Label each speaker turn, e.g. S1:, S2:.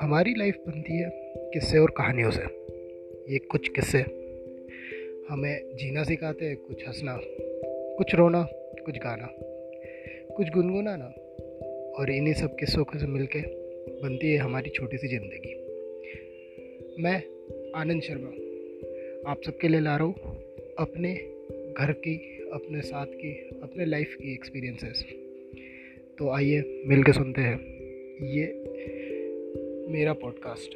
S1: हमारी लाइफ बनती है किस्से और कहानियों से। ये कुछ किस्से। हमें जीना सिखाते हैं, कुछ हंसना, कुछ रोना, कुछ गाना, कुछ गुनगुनाना और इन्हीं सब किस्सों से मिलके बनती है हमारी छोटी सी ज़िंदगी। मैं आनंद शर्मा, आप सबके लिए ला रहा हूँ अपने घर की, अपने साथ की, अपने लाइफ की एक्सपीरियंसेस तो आइए मिल के सुनते हैं। ये मेरा पॉडकास्ट।